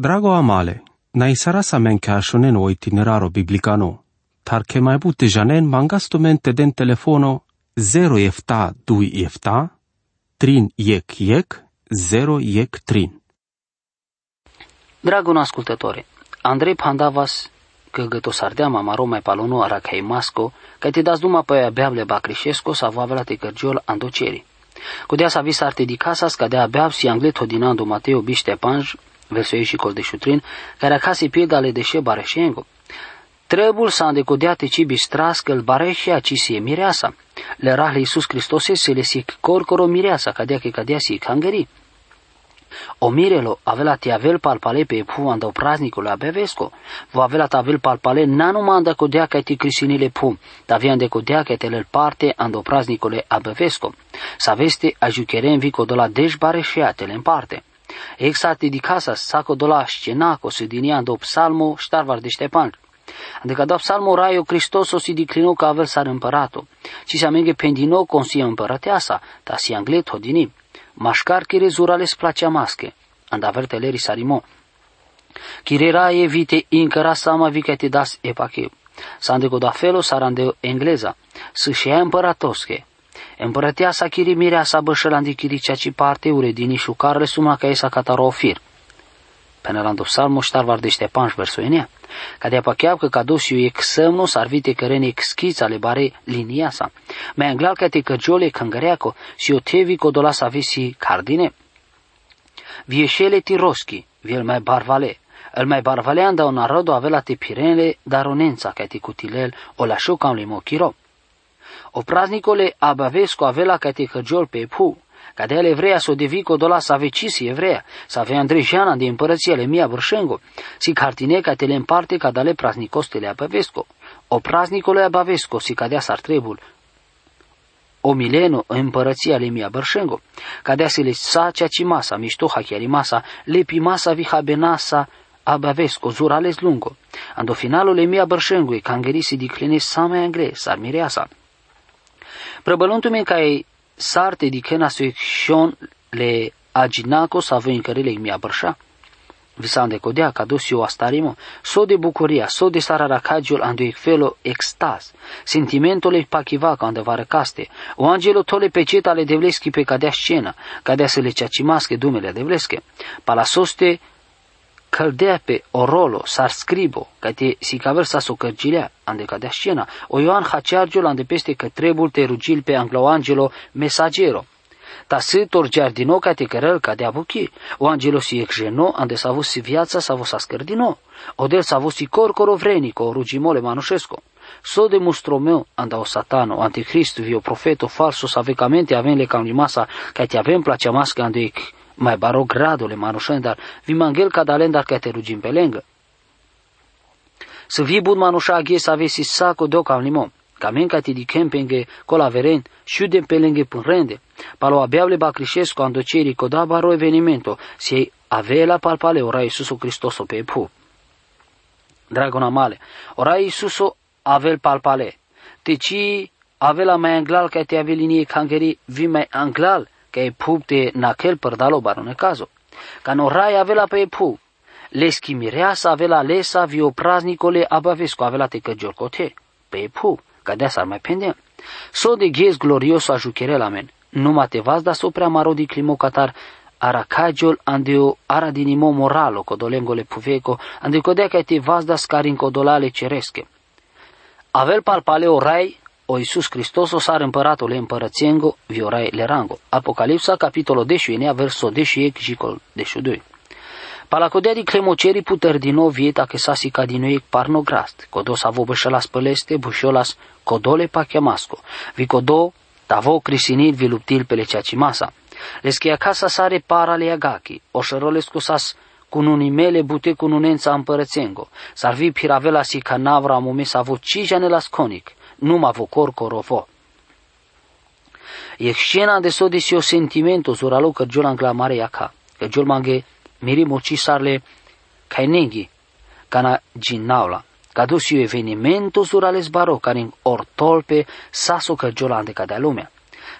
Drago amale, na isara sa men ka shonen o itineraro biblicano, tar ke mai bute janen mangasto mente den telefono 0 efta 2 efta, trin iec iec, 0 iec trin. Dragul ascultătore, Andrei Pandavas că găto sardeama maro mai palono ara kai masco, kai te das duma pe abeable bacrișesco sa avea te cărgiol andoceri. Codea sa vis arte di casas ca de abeab si anglet hodinando Mateo biște panj, verso și col de șutrin, care acasă piedale de șe bareșengo. Trebul să andecodeate ci bistras că îl bareșea ci si e mireasa. Le rahle Iisus Hristos se le si corcoro mireasa, cadea că cadea si cangării. Omirelo avela ti avel palpale pe pu anda o praznicul bevesco. Vo avela ta avel palpale nanu manda codea ca ti crisinile pu. Ta avea de codea ca te parte anda o praznicule bevesco. Sa veste ajucherem vi codola deșbare și atele în parte. Exact di casa saco dola scenaco se diniando psalmo ștarvar de Ștepan. Adică da psalmo raio Hristos o si diclino ca avel sar împăratul. Ci se amenghe pendino consia împărăteasa, ta si anglet hodini. Mașcar kire zurales placea masche, and averteleri sarimo. Kirera e vite incara sama vi te das epache. Sande da felo sarande engleza, să și împăratosche. Împărătea sa kiri mirea sa bășălandi kiri ceaci parte ure dini șucarle suma ca esa catarofir. Penelando psalmo ștar vardește panș versoenea. Cadea pacheau că cadosiu e xămno sarvite cărene exchița le bare linia sa. Me anglal că te căgiole căngăreaco și o tevi codola sa visi cardine. Vieșele tiroschi, viel mai barvale. El mai barvale anda un narodo avela te pirene daronența ca te cutilel o la șocam le mochiro. O praznicole abavesco avela ca te căgiol pe pu, ca de ele evreia s-o devico dola sa vecisi evreia, sa avea Andrejana de împărăția le mia vârșengo, si cartine ca te le împarte ca dale praznicostele abavesco. O praznicole abavesco si cadea s-ar trebul, o mileno împărăția le mia bărșengo, cadea se le sa cea ci masa, mișto hachiari masa, lepi masa viha benasa, abavesco, zurales lungo. Ando finalo le mia bărșengo, e cangerisi di cline sa mai angre, sar mireasa. Prăbăluntume ca e sarte di kena section le aginaco sa voi încărele mi abărșa. Visande codea ca dus eu astarimo, so de bucuria, so de sararacagiul ando felo extaz, sentimentul e pachiva ca ande varăcaste, o angelo tole pe ceta le devleschi pe cadea scena, cadea să le ceacimasche dumele devlesche, palasoste căldea pe orolo, sar scribo, ca te si caversa so cărgilea, ande cadea scena, o Ioan Haceargiul ande peste că trebul te rugil pe angloangelo mesagero, ta să torgiardino ca te cărăl ca de abuchi, o angelo si exgeno, ande s-a avut si viața s-a avut sa scărdino, o del s-a avut si corcoro vrenico, rugimole manușesco, so de mustromeu, anda o satano, anticristo, vio profeto falso, savecamente avem le cam limasa, ca te avem placea masca ande mai baro gradule manușen, dar vi mangel ca dalen dar ca te rugim pe lângă. Să vi bud manușa aghe să avesi saco do cam limon. Camen ca ti di kempenge cola veren, șudem pe lângă pânrende. Palo abeable bacrișesco andoceri coda baro evenimento, si avela palpale ora Iisuso Cristoso pe pu. Dragona male, ora Iisuso avel palpale. Te ci avela mai anglal ca te avelinie cangeri vi mai anglal, că e pup de naquel părdalo barone cazo. Ca no rai avela pe pu. Leschi mireasa avela lesa vio praznicole abavesco avela te căgior cote. Pe pu. Ca de ar mai pendem. So de ghez glorioso ajucherel men. Numai te vas da sopra marodi climo catar aracagiol andeo ara dinimo moralo codolengole puveco ande codea ca te vas da scarin codolale ceresche. Avel palpale o rai o Iisus Hristos o sar împăratul împărățiengo viorai lerango. Apocalipsa capitolo 10 verso 10 jicol 12. Palacodea di clemoceri puter din nou vieta che sasi ca din noi parnograst. Codo sa vo bășălas păleste, bușolas codole pa chemasco. Vi codo tavo crisinil vi luptil pe masa. Leschi acasa sare para le agaki, o șărolescu sas cununimele bute cununența împărățengo. S-ar vi piravela si canavra amume sa vo cijane las conic numa vocor corovo. E scena de so de sio sentimento suralo că jol angla mare yaka. Că jol mange miri moci sarle kainengi kana jinnaula. Cadu evenimentos evenimento surales baro carin ortolpe saso că jol ande cadea lumea.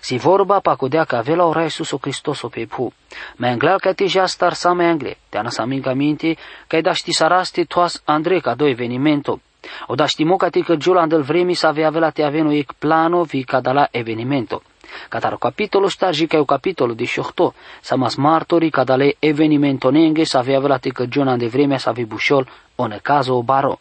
Si vorba pa codea că avea la ora Iisus o Hristos o pe pu. Mai anglal că te já star sa mai angle. Te ana sa minca minte că ai da ști saraste toas Andrei ca do evenimentul. O da știmo ca te că giul andel vremi să avea avea te avea ec plano vi ca da la evenimentul. Catar o capitolo stargi ca o capitolo 18, sa mas martori ca da le evenimentul nenge să avea avea te că giul ande vremea să avea bușol o necazo o baro.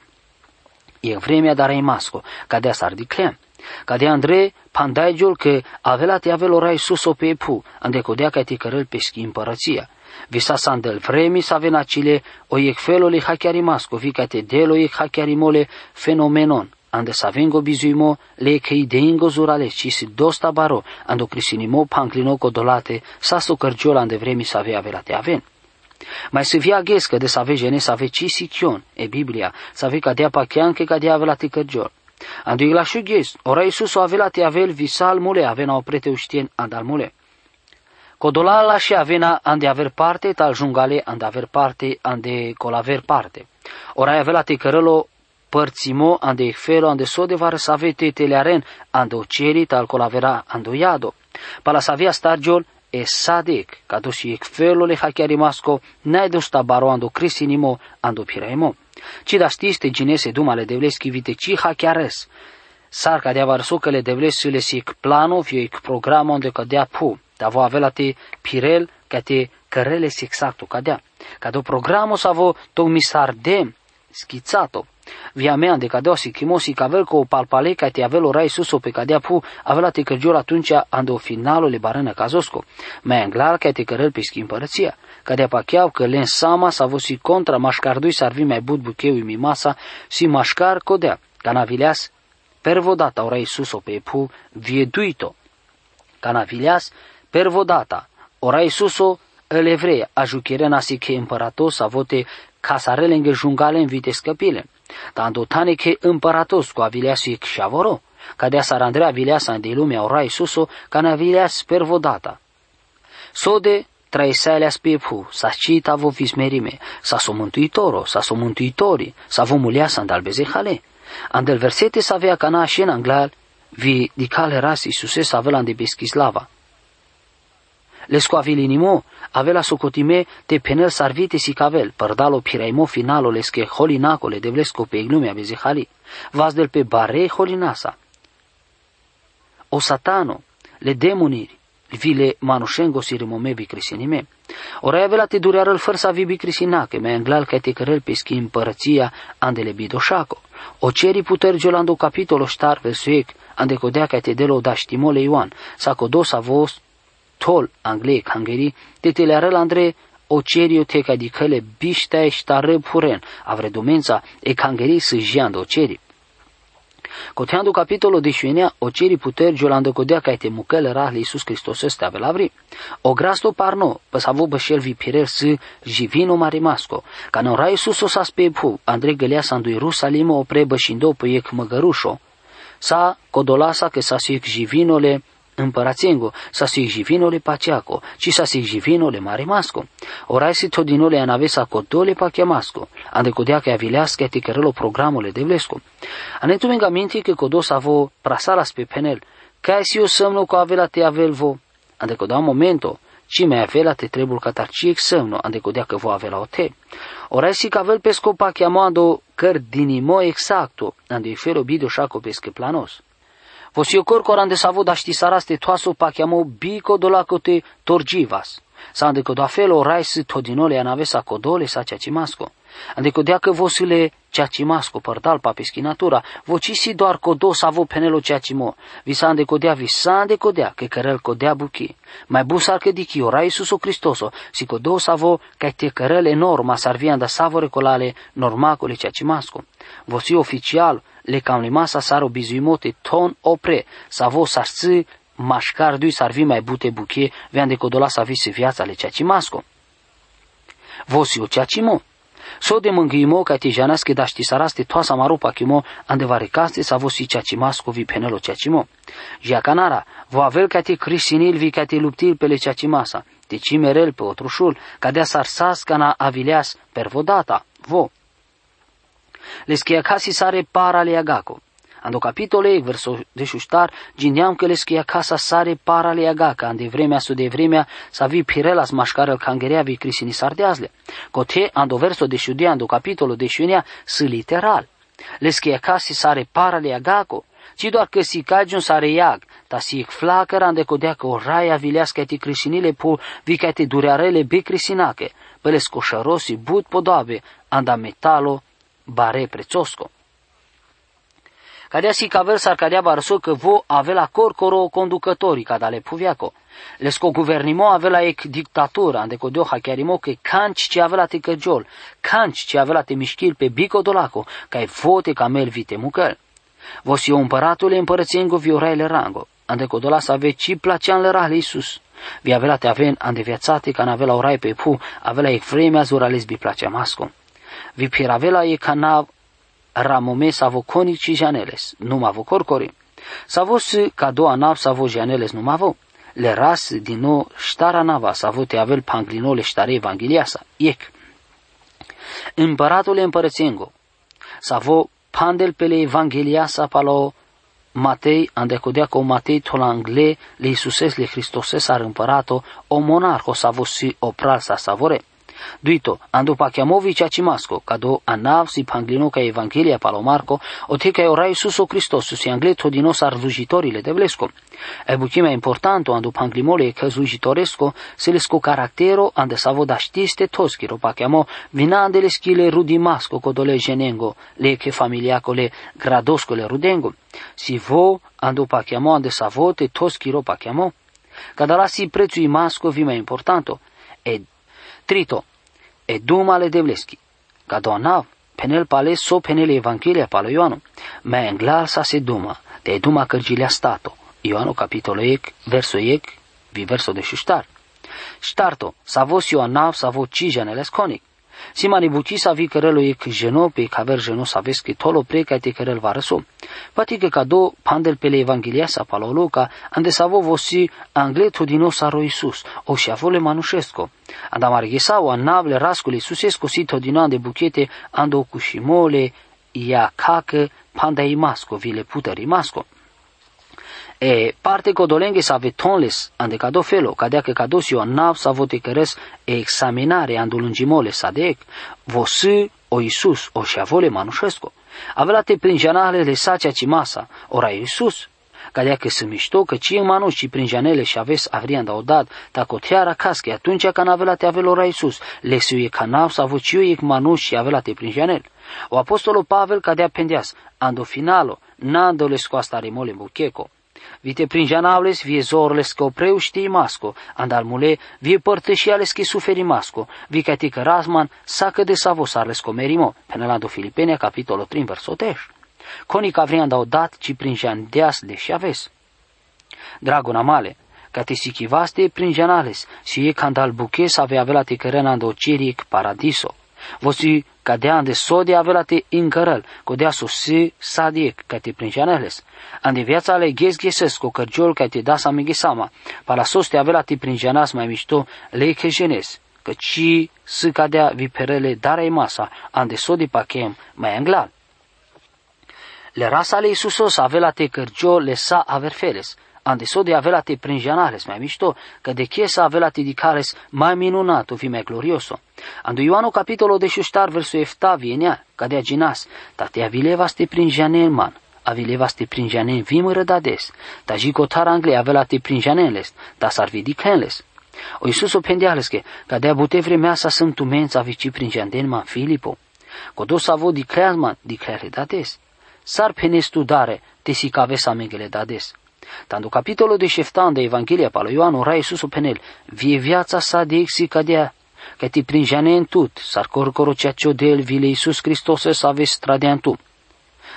E vremea dar ai masco, ca de asar di clem. Ca de Andrei, pandaigiul că avea te avea oraș Iisus o pe pu, ande codea ca te cărăl pe schi împărăția. Visa sandel vremi sa vena cile o iec felul hachiari masco, vi ca te delo iec hachiari mole fenomenon, ande sa vengo bizuimo le che ideingo zurale ci si dosta baro, ando crisinimo panclino codolate, sa so cărgiola ande vremi sa avea avea te aven. Mai se via gescă de să ave jene să ave ci sicion, e Biblia, să ave ca dea pachean că ca dea avea la te cărgiol. Ando la shuges, ora Iisus o avea la te avel visal mule, avena o prete uștien andal mule. Codolala și avena ande aver parte, tal jungale ande aver parte, ande colaver parte. Ora avea la te cărălo părțimo ande felo ande so de var să ave te telearen ande o ceri tal colavera ande o iado. Pala să avea stagiol e sadek, kado si ek felo le hakiari masko, najdo sta baro ando krisinimo ando piremo. Ci da stiste ginese dumale devleski vite ci hakiares. Sar cadea varso că le devles le si ek plano fie ek programo ando cadea pu. Da vo avela te pirel ca te cărele si exacto cadea. Cado programo sa vo to misar de schizzato Via mea de cadeo si chimosi cavel co palpale ca te avelo rai suso pe cadea pu avela te cărgiol atunci ando finalo le barana cazosco. Mai anglar ca te cărăl pe schimb părăția. Cadea pa chiau că len sama sa vosi contra mașcardui sarvi mai bud bucheu mi masa si mașcar codea. Canavileas pervodata ora suso pe pu vieduito. Canavileas pervodata ora suso el evrea ajucherena si che împăratos avote casarele în jungale în vite scăpile. Tanto tane che împăratos cu avileas și șavoro, ca de asar Andrea vileasa de lumea ora Isuso, ca na vileas pervodata. Sode traesaleas pe pu, sa cita vo vismerime, sa so mântuitoro, sa so mântuitori, sa vo muleasa andal bezehale. Andel versete sa avea cana și în anglal, vi di cale ras Isuse sa velan de beschislava. Le scoavilinimo, avela socotime te penel sarvite si cavel, părdalo piraimo finalo lesche holinacole de vlesco pe ignumea bezehali, vas del pe bare holinasa. O satano, le demoniri, vile manușengo si rimome bicrisinime. Ora avela te dureară îl fără să vi bicrisinache, me anglal ca te cărăl pe schi împărăția andele bidoșaco. O ceri puter giolando capitolo star versuec, ande codea ca te delo da știmole Ioan, sa codosa vos tol anglei hangeri te teleară la andre o cerio te ca di căle biștea eștară puren, avre domența e hangeri să jiando o ceri. Coteando capitolo de șuenea, o ceri puter giolando codea ca te mucăle rahli Iisus Hristos este ave lavri. O grasto parno, păs avo bășel vi pirer să jivino marimasco, ca nu rai Iisus o sa spepu, andre gălea sa andu Ierusalimo o pre bășindo pe ec măgărușo, sa codolasa că sa sic jivinole, împărațengo, sa si jivinole paceaco, ci sa si jivinole marimasco. Ora si todinole anavesa codole pachiamasco, ande codea che avileasca ti cărălo programole de vlesco. Ane tu menga minti che codos avo prasalas pe penel, ca si o sămno cu avela te avelvo, ande codea momento, ci mai avela te trebul catarciec sămno, ande codea că vo avela o te. Ora si cavel pesco pachiamando căr dinimo exacto, ande fero bido șaco pesche planos. Vosio corcor ande savo da saraste toaso pa chiamo bico dolacote torgivas. Sande ko da felo rais todinole anavesa codole sa ciacimasco. Ande ko deacă vosile ciacimasco părdal pa peschinatura, vocisi doar codo savo penelo ciacimo. Visande codea visande codea, che cărăl codea buchi. Mai busar che dichi ora Iisuso Cristoso, si codo savo che te cărăl enorma sarvianda savo recolale normacole ciacimasco. Vosi oficial, le cam limasa saro bizuimote ton opre, savo sarți mașcar dui sarvi mai bute buche, vean de codola sa vise viața le ciacimasco. Vosi o ciacimo. So de mângâimo ca te janasche da ști saraste toasa maropa chimo andevaricaste sa vosi ciacimasco vi penelo ciacimo. Jacanara, vo avel ca te crisinil vi ca te luptil pe le ciacimasa, te cimerel pe otrușul, ca dea sarsas ca na avileas pervodata, vo. Les que acasi sare para le agaco. Ando capitole, verso dešuštar, džinjam keleskija casa sare para leagaca, ande vremea su de vremea sa vi pirelas mașcarel cangerea vi crisini sardeazle. Cote, ando verso deșudia, ando capitolo deșunia, su literal. Leskija casi sare para leagaco, ci doar că si cagiun sare iag, ta si flacăr ande codea că o raia vilească ti crisinile po vi ca te durearele be crisinache, pele scoșărosi but podoabe, anda metalo bare prețosco. Cadea si caver sar cadea barso că vo avea corcoro conducătorii cadale puviaco. Lesco guvernimo avea ec dictatura, ande codeo hachiarimo că canci ce avea te căgiol, canci ce avea te mișchil pe bico dolaco, ca e vote camel vite mucăl. Vos eu împăratule împărățengo vioraile rango, ande codola să ave ci placean le rahle Iisus. Vi avea te aven ande viațate ca n-avea orai pe pu, avea e vremea zura lesbi placea masco. Vi piravela e canav ramome savo conici janeles, numa vo corcori. Savo si ca doua nav savo janeles numa vo. Le ras din nou ștara nava savo te avel panglinole ștare evangheliasa, iec. Împăratul împărățengo, savo pandel pele evangheliasa palo Matei, andecodea cu Matei tolangle le Iisuses le Hristoses ar împărato, o monarho savo si opral sa savore. Duito, ando pachiamovici acimasco, cado anav si panglino ca Evanghelia palomarco, o te ca orai suso Christos si angleto di nos arzucitorile de vlesco. E buchimea importanto ando panglimole ca zujitoresco, se lesco caractero ande savo da știste toschiro pachiamo vinande le schile rudimasco codole genengo, le che familiaco le gradosco le rudengo. Si vo ando pachiamo ande savote toschiro pachiamo. Cadala si prețui masco vi mai importanto, e trito, e dumale devleski. Gadoanav, penel pale so penel Evanghelia palo Ioanu, me englar sa se duma, te duma cărgilia stato. Ioanu capitolo ec, verso ec, vi verso de șuștar. Ștarto, sa vos Ioanav, sa vo cijanele sconic. Simani buci sa vi cărelo ec jeno pe caver jeno sa ves că tolo preca te cărel va răsu. Pati că cado pandel pele Evanghelia sa palo Luca, ande sa vo vosi angleto dino sa ro Isus, o și avole manușesco. Anda marghesa o anavle rascul Isusesco sito dino ande buchete ando cușimole, ia cacă panda imasco, vile pută rimasco. E parte codolenghe sa vetonles ande cado felo, cadea că cado si o nav sa vote căres e examinare andu lungimole sa dec, vosâ o Isus o și avole manușesco. Avelate prin janale le sacea ci masa, ora Isus, cadea că se mișto că ci manuș ci prin janele și aves avrian da odat, ta coteara casche atunci când avelate avel ora Isus, le suie canav sa vociu e manuș și avelate prin janel. O apostolo Pavel cadea pendeas, ando finalo, nando le scoasta rimole bucheco. Vite prinjanavles vie zorles că opreu știi masco, andalmule vie părtășiales că suferi masco, vi catică rasman sacă de savosarles comerimo, penelando Filipenia capitolo 3 verso 10. Conica vrian dau dat ci prinjan deas de și aves. Dragona male, ca te sichivaste prinjanales, si e candal buches avea avea te cărănando ciric paradiso. Vosi cadea ande sode avea te încărăl, codea sosi sadiec, ca te prinjaneles. Ande viața ale ghes gheses cu cărgiol ca te da sa sama, para soste avea te prinjanas mai mișto le jenes, că ci să cadea viperele darei masa, ande sode pachem mai anglal. Le rasa ale Iisusos avea te cărgiol le sa averfeles, ande sode avea te prinjanales mai mișto, că de chiesa avea te dicares mai minunato fi mai glorioso. Ando Ioano capitolo de șuștar verso efta vienea, ca de aginas, tate avilevas te prinjanel man, avilevas te prinjanen vimără dades, ta jicotar angle avea te prinjaneles, ta s-ar vidi kenles. O Iisus o pendeales că, ca de abute vremea sa sunt tumența vici prinjanden man Filipo. Codos avo dicleas man, dicleare dades. S-ar penestu dare, te si cave sa mengele dades. Tanto capitolul de șeftan de Evanghelia palo Ioan ora Iisus o penel, vie viața sa de exi ca de că ti prinjane în tut, sar corcoro ceea ce del vile Iisus Hristos să aveți stradean tu.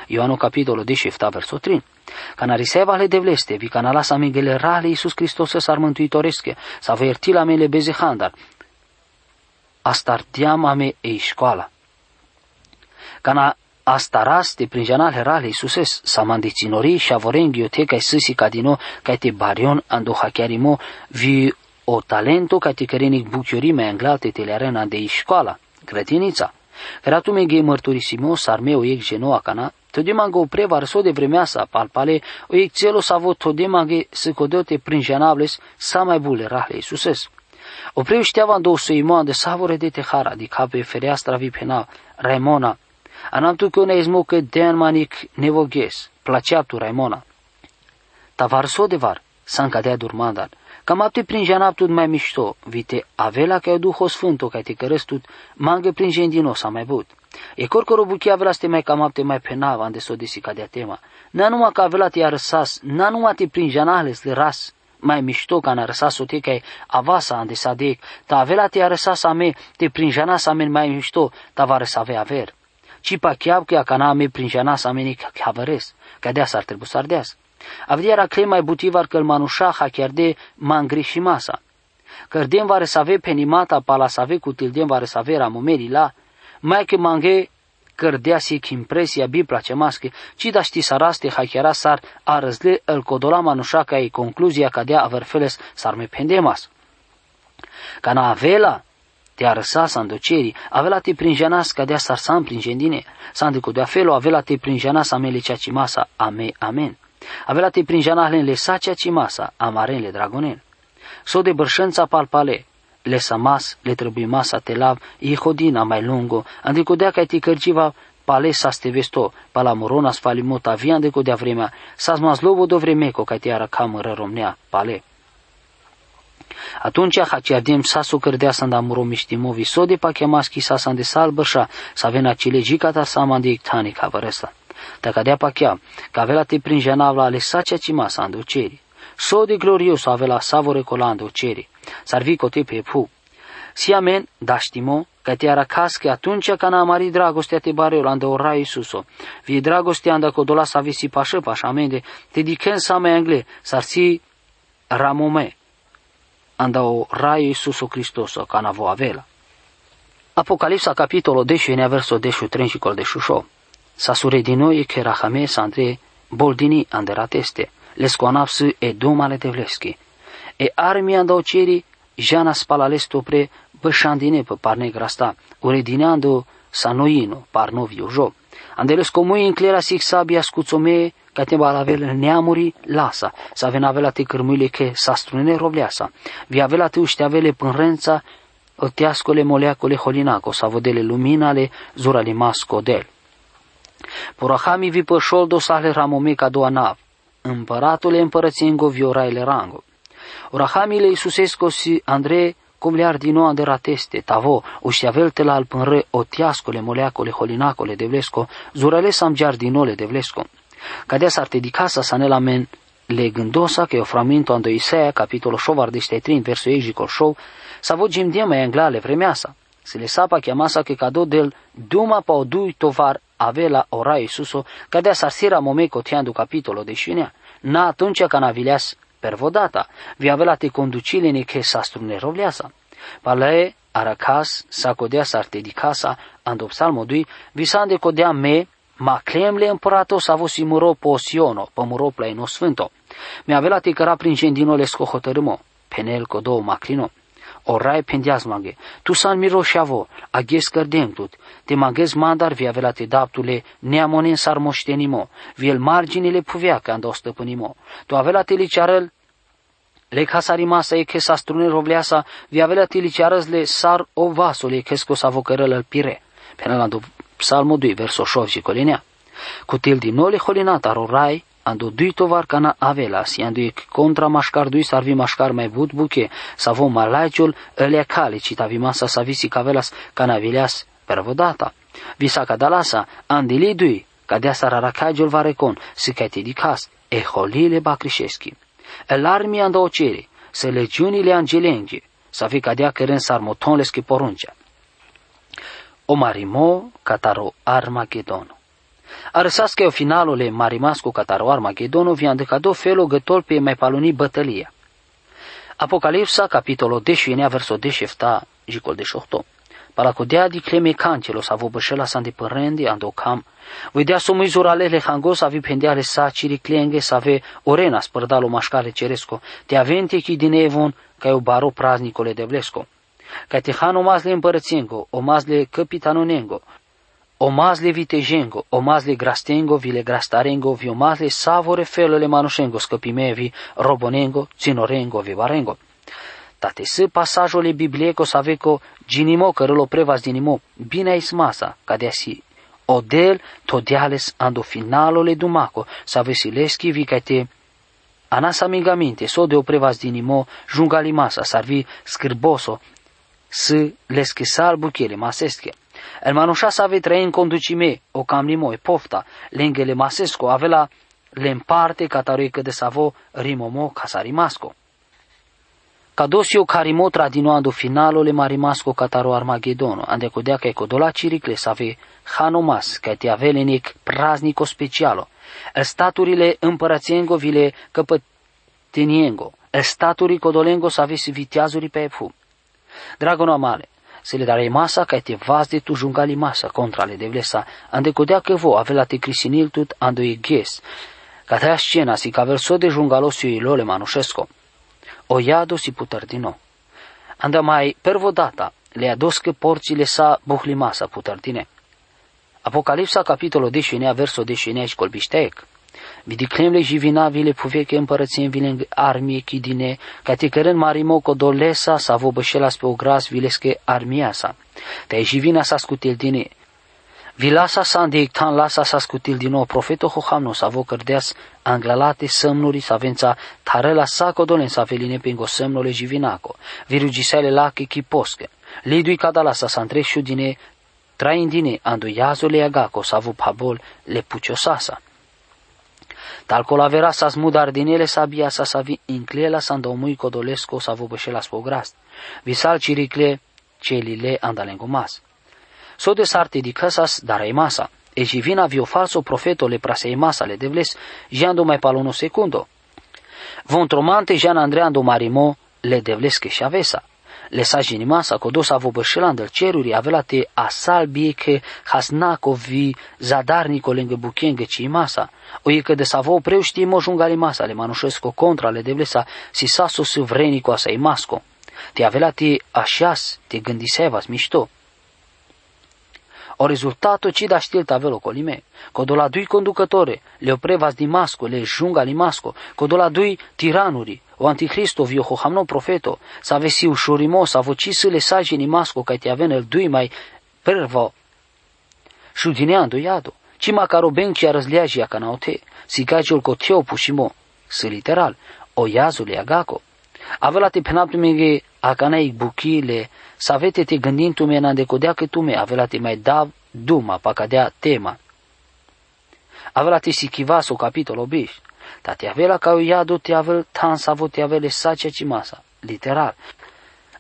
Ioanu capitolul de șefta verso 3. Canariseva le devleste, vi canala sa mingele rale Iisus Hristos să ar mântuitoresche, să vă ierti la mele bezehandar. Astartiam ame ei școala. Cana astaraste prin janal herale Iisuses sa mandicinori și avorenghi te kai sisi cadino kai te barion ando hachiarimo vi o talento ca te cărenic buchiori mai anglalte te le arena de școala, grădinița. Care tu me ghe mărturisimo sarmeo ec genoa cana Todimango preva so de vremeasa palpale, o excelo savo todimange se codote prinjanables sa mai bule rahle Isuses. O preu știavan două suimoan de savore de tehara, di cape fereastra vi pena, Raimona. Anam tu că izmo că den manic nevoges, placeaptu Raimona. Tavar so de var, san cadea durmandar. Cam apte prin janaptut mai mișto, vite avela că Duho Sfânto, ca te cărăstut, mangă prin gendino sa mai but. E corcoro buchia vela ste mai cam apte mai penava ande so desi cadea tema. Na numa ca vela te arăsas, na numa te prin janales le ras, mai mișto ca n-a răsas o te ca avasa ande sadec, ta avela te arăsas ame, te prin janas amen mai mișto, ta va răsa avea aver. Ci pa chiab că ca n-ame prin janas ameni ca văres, ca deas ar trebui să ardeas. Avdiara mai butivar că manușa de mangri masa. Cărdem vare să ave penimata pala să ave cu tildem vare să ave ramomeri la, mai că mange cărdea si impresia bi place masche, ci da ști saraste hachiara sar a răzle el codola manușa ca e concluzia ca dea averfeles sar me pendemas. Ca na avela, te arăsa sa îndoceri, avela te prinjenas ca dea sar sam prinjendine, sa cu de felo avela te prinjenas amele ceaci masa, ame, amen. Avela te prinjanahlen le sacia ci masa, amaren le dragonen. So de bărșânța palpale, le samas, le trebuie masa te lav, i hodina mai lungo, andicodea ca ti cărciva pale sa ste vesto, pala morona sfalimota avian de codea vremea, sa lobo do vremeco ca ti ara camără romnea, pale. Atunci Haciardim sasu cărdea să ndamurom iștimovi sode pa chemaski sa sande salbășa să avena cile gicata sa mandi ictani cavărăsa. Dacă dea pachea, cavela te prin genavla ale sacea cima sa andoceri. Sode glorios avela savore colando ceri. Sarvi cote pe pu. Si amen, da știmo, că te aracas că atunci când a mari dragostea te bareu o rai Iisuso. Vie dragostea anda codola sa visi pașă pașa amende, te dicen sa mai angle, sar si ramome. Anda o rai Iisuso Cristoso, ca na vo avela. Apocalipsa capitolo 10, verso 10, 13 col 18. Sasuredinoi che rachame sandre boldini anderateste, lesconapsu e domale devleski. E armi andauceri jana spalalesto pre bășandine pe parne grasta, uredineando sanoino parnovio jo. Andeles comui în clera sic sabia scuțome ca te balavel neamuri lasa, să avea avela te cârmuile che sa strune robleasa, vi avela te ușteavele pânrența, o teascole moleacole holinaco, să vodele luminale zurali masco del. Porahami vi pășol dosale ramomica doa nav. Împăratule împărățiengo vioraile rango. Orahamile Iisusesco si Andrei cum le ardino anderateste, tavo, uștiavelte la alpânre, otiascole, moleacole, holinacole, devlesco, zurale sam giardinole, devlesco. Cadea s-ar dedicasa sa nelamen le gândosa che oframinto ando Isaia, capitolo 7, de 3, verso egicol show, sa vo gimdiema e anglale vremeasa. Se le sapa chiamasa che cadou del duma pa o dui tovar avela ora Isuso, cadea sarsira momeco tiandu capitolo de scinea, na atunci ca navileas per vodata, vi avela te conducilene che sastrune rovleasa. Palae aracas sacodea sartedicasa, ando psalmo 2, visande codea me, ma clemle împărato să avo simuro posiono, pămuro pleino sfânto. Mi avela te căra prin gendinole scohotărâmo, penel codo maclino. Orai pendiazmage, tu san miro shavo, ages cărdemtut, te magez mandar via velate daptule, neamonen sar moștenimo, viel marginile puveaca ando stăpânimo. Tu avelate licearăl, le masa e sa strune rovleasa, via velate licearăzle sar o vasole kesco sa vocărăl al pire. Până la psalmo 2, verso 6 colinea. Cu til din nole holinata rorai, ando dui tovar kana avelas, ando ek kontra maškar dui sarvi maškar mai but buke, savo malajul ele kale cita masa savisi kavelas kana vileas pervodata. Visa kadalasa, andili dui, cadea sararacajul varecon, si cati dikas, e holile bacrișeschi. El armi ando ocere, se legiunile angelenge, să fi cadea căren sarmotonleschi poruncea. O marimo cataro Armagedono. Arăsască o finalul e marimascu cataro Armagedono vi andecado felo gătol pe mai paluni bătălia. Apocalipsa, capitolo 10, verso 10, jicol 18. Palacodea di cleme cancelo sa vobășela sa de părendi ando cam. Vedea somui zuralele hangos avi pendeale sa ciri clenge sa ave orena spărdalo mașcale ceresco. Te avente chi din evon ca o baro praznicole de vlesco. Ca te hano mazle împărățiengo, o mazle capitanonengo. Omazle vitejengo, omazle grastengo, vile grastarengo, vi omazle savore felole manușengo, scăpimevi, robonengo, ținorengo, vivarengo. Tate să pasajole biblieco saveco ginimo cărălo prevas dinimo, bine ai masa, ca de asi odel todiales ando finalole dumaco, savesileschi vicate anasa mingamente, so de o prevas dinimo, jungali masa, sarvi scârboso, să lesche salbu chele masesche. El manușa să ave trăi în conducime, o cam limo, e pofta, lengele masesco, avela le împarte cataroică de savo rimomo casarimasco. Cadosio carimo tradinoando finalo le marimasco cataro armagedono, ande codea ca ecodola ciricle să ave hanomas, ca te avelenic praznico specialo, el staturile împărățiengo vile căpăteniengo, el staturi codolengo să ave viteazuri pe efu. Dragono amale, se le darei masa ca te vas de tu jungali masa contra le devlesa, ande codea că vo avela te crisinil tut ando e ghes, ca te scena si ca verso de jungalosio ilole manușesco. O iado si putardino. Anda mai pervodata le adoscă porțile sa buhlimasa putardine. Apocalipsa capitolul 10 verso 10 aici colbișteec. Vidiclemle jivinavile puveke împărățien vile armie chidine, ca te cărân marimo codolesa sa vobășelas pe ogras vilesche armia sa. Te jivina sa scutil dine. Vilasa sa îndeictan lasa sa scutil din nou profeto hohamno sa vo cărdeas anglalate sămnuri sa vența tarela sa codolen sa veline pingo sămnole jivinaco. Virugisele lache chiposche. Lidui cadala sa sa întreșu dine traindine andu iazole agaco sa vu pabol le puciosasa. Tal colavera sa smudar din ele sabia sa savi inclela sa ndomui codolesco sa vobășela spograst. Visal ciricle celile andalengo mas. So de sarte di casas darai masa. E ci vina vio falso profeto le prasei masa le devles, jando mai palono secundo. Von tromante jan andreando marimo le devles che shavesa le masa kodosa vobășelandel ceruri avelate asal bieke hasnako vi zadarnico lângă buchengă ci masa. O e că de savo preu știe mojungali masa le manușesco contra le devlesa si saso suvrenico asai masco. Te avelate așas, te gândisevas mișto. O rezultato ci da știlt avelo colime. Codola dui conducătore, le oprevas di masco, le junga li masco, codola dui tiranuri, o anticristo vio hohamno profeto, sa vesi ușurimo, sa voci să le sagi ni masco, ca te aven el dui mai pervo. Șudineando iado, ci macaro ben ci arăzleaji acanaote, si caciul cotio pușimo, să literal, o iazule agaco. Avela te penaptumege acanai buchile, să avete te gândindu-me în decodea că tu me avela te mai da duma pa cadea tema. Avela te sichivaso capitolo biș. Ta te avela ca o iadu te avel tan savo te avele sace masa. Literal.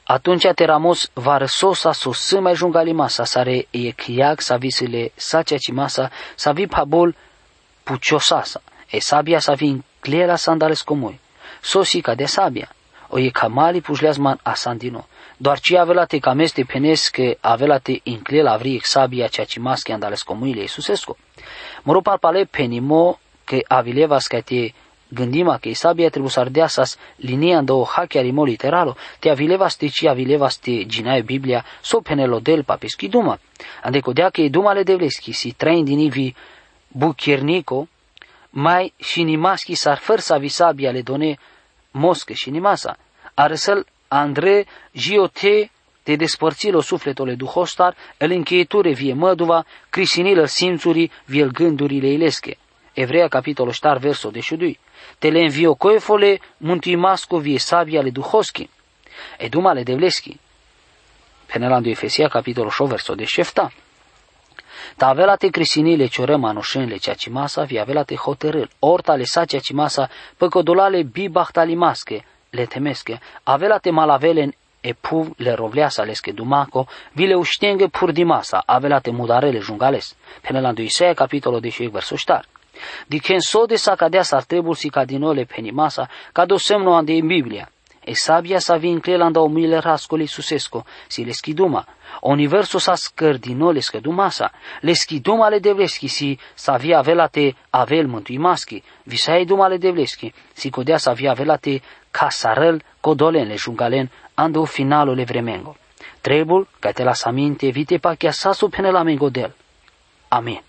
Atunci te ramos va răsosa so să mai jungali masa, sare e chiag sa visile sace masa, sa vi pabol puciosasa. E sabia sa vi înclela sandales comui. Sosi de sabia oye kamali pușleazman asandino. Doar ce avelate cameste penesche avelate inclel avri exabia ceea ce masche andales comunile Iisusescu. Moro parpale penimo că avilevas că te gândima că Isabia trebuie să ardeasas linia în două hachiarimo literalo, te avilevas te ci avilevas te ginae Biblia so penelo del papeschi duma. Ande codea că duma le devleschi si train din ivi buchiernico, mai și nimaschi s-ar făr să avisabia le done mosche și nimasa. Arsel Andre Giote te despărțilo sufletole duhostar, el încheieture vie măduva, crisinilă simțuri, viel gândurile ilesche. Evreia capitolul ștar verso de șudui. Te le învio coefole, muntui masco vie sabia le duhoschi. Eduma le devleschi. Penelandu Efesia capitolul 6 verso de șefta. Ta avela te crisinile cioră manușenle ceea ce masa, vi avela te hotărâl, orta le sa ceea ce masa, păcodolale bi bahtalimasche, le temesche, avela te malavelen e puv le rovleasa lesche dumaco, vi le uștenghe pur di masa, avela te mudarele jungales. Penelandu Isaia capitolul 10 verso ștar. Di ken so de sa cadea ar trebul si ca din ole penimasa, ca do semno ande in Biblia. E sabia sa vi inclelanda umile rascoli susesco, si le schiduma, universo sa scărdino le scădumasa, le schiduma le devleschi si sa via avelate avel mântui maschi, visai duma le devleschi, si codea sa via avelate casarel codolen le jungalen ando finalo le vremengo. Trebul ca te las aminte vite pa chia sa su pene la mengo del. Amen.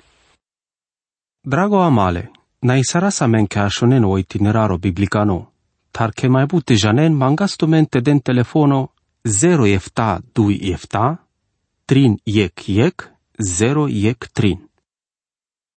Drago amale, na isarasa men ke ashonen o itineraro biblicano, tar ke mai bute janen mangasto mente den telefono 0 efta 2 efta, trin yek yek, 0 yek trin.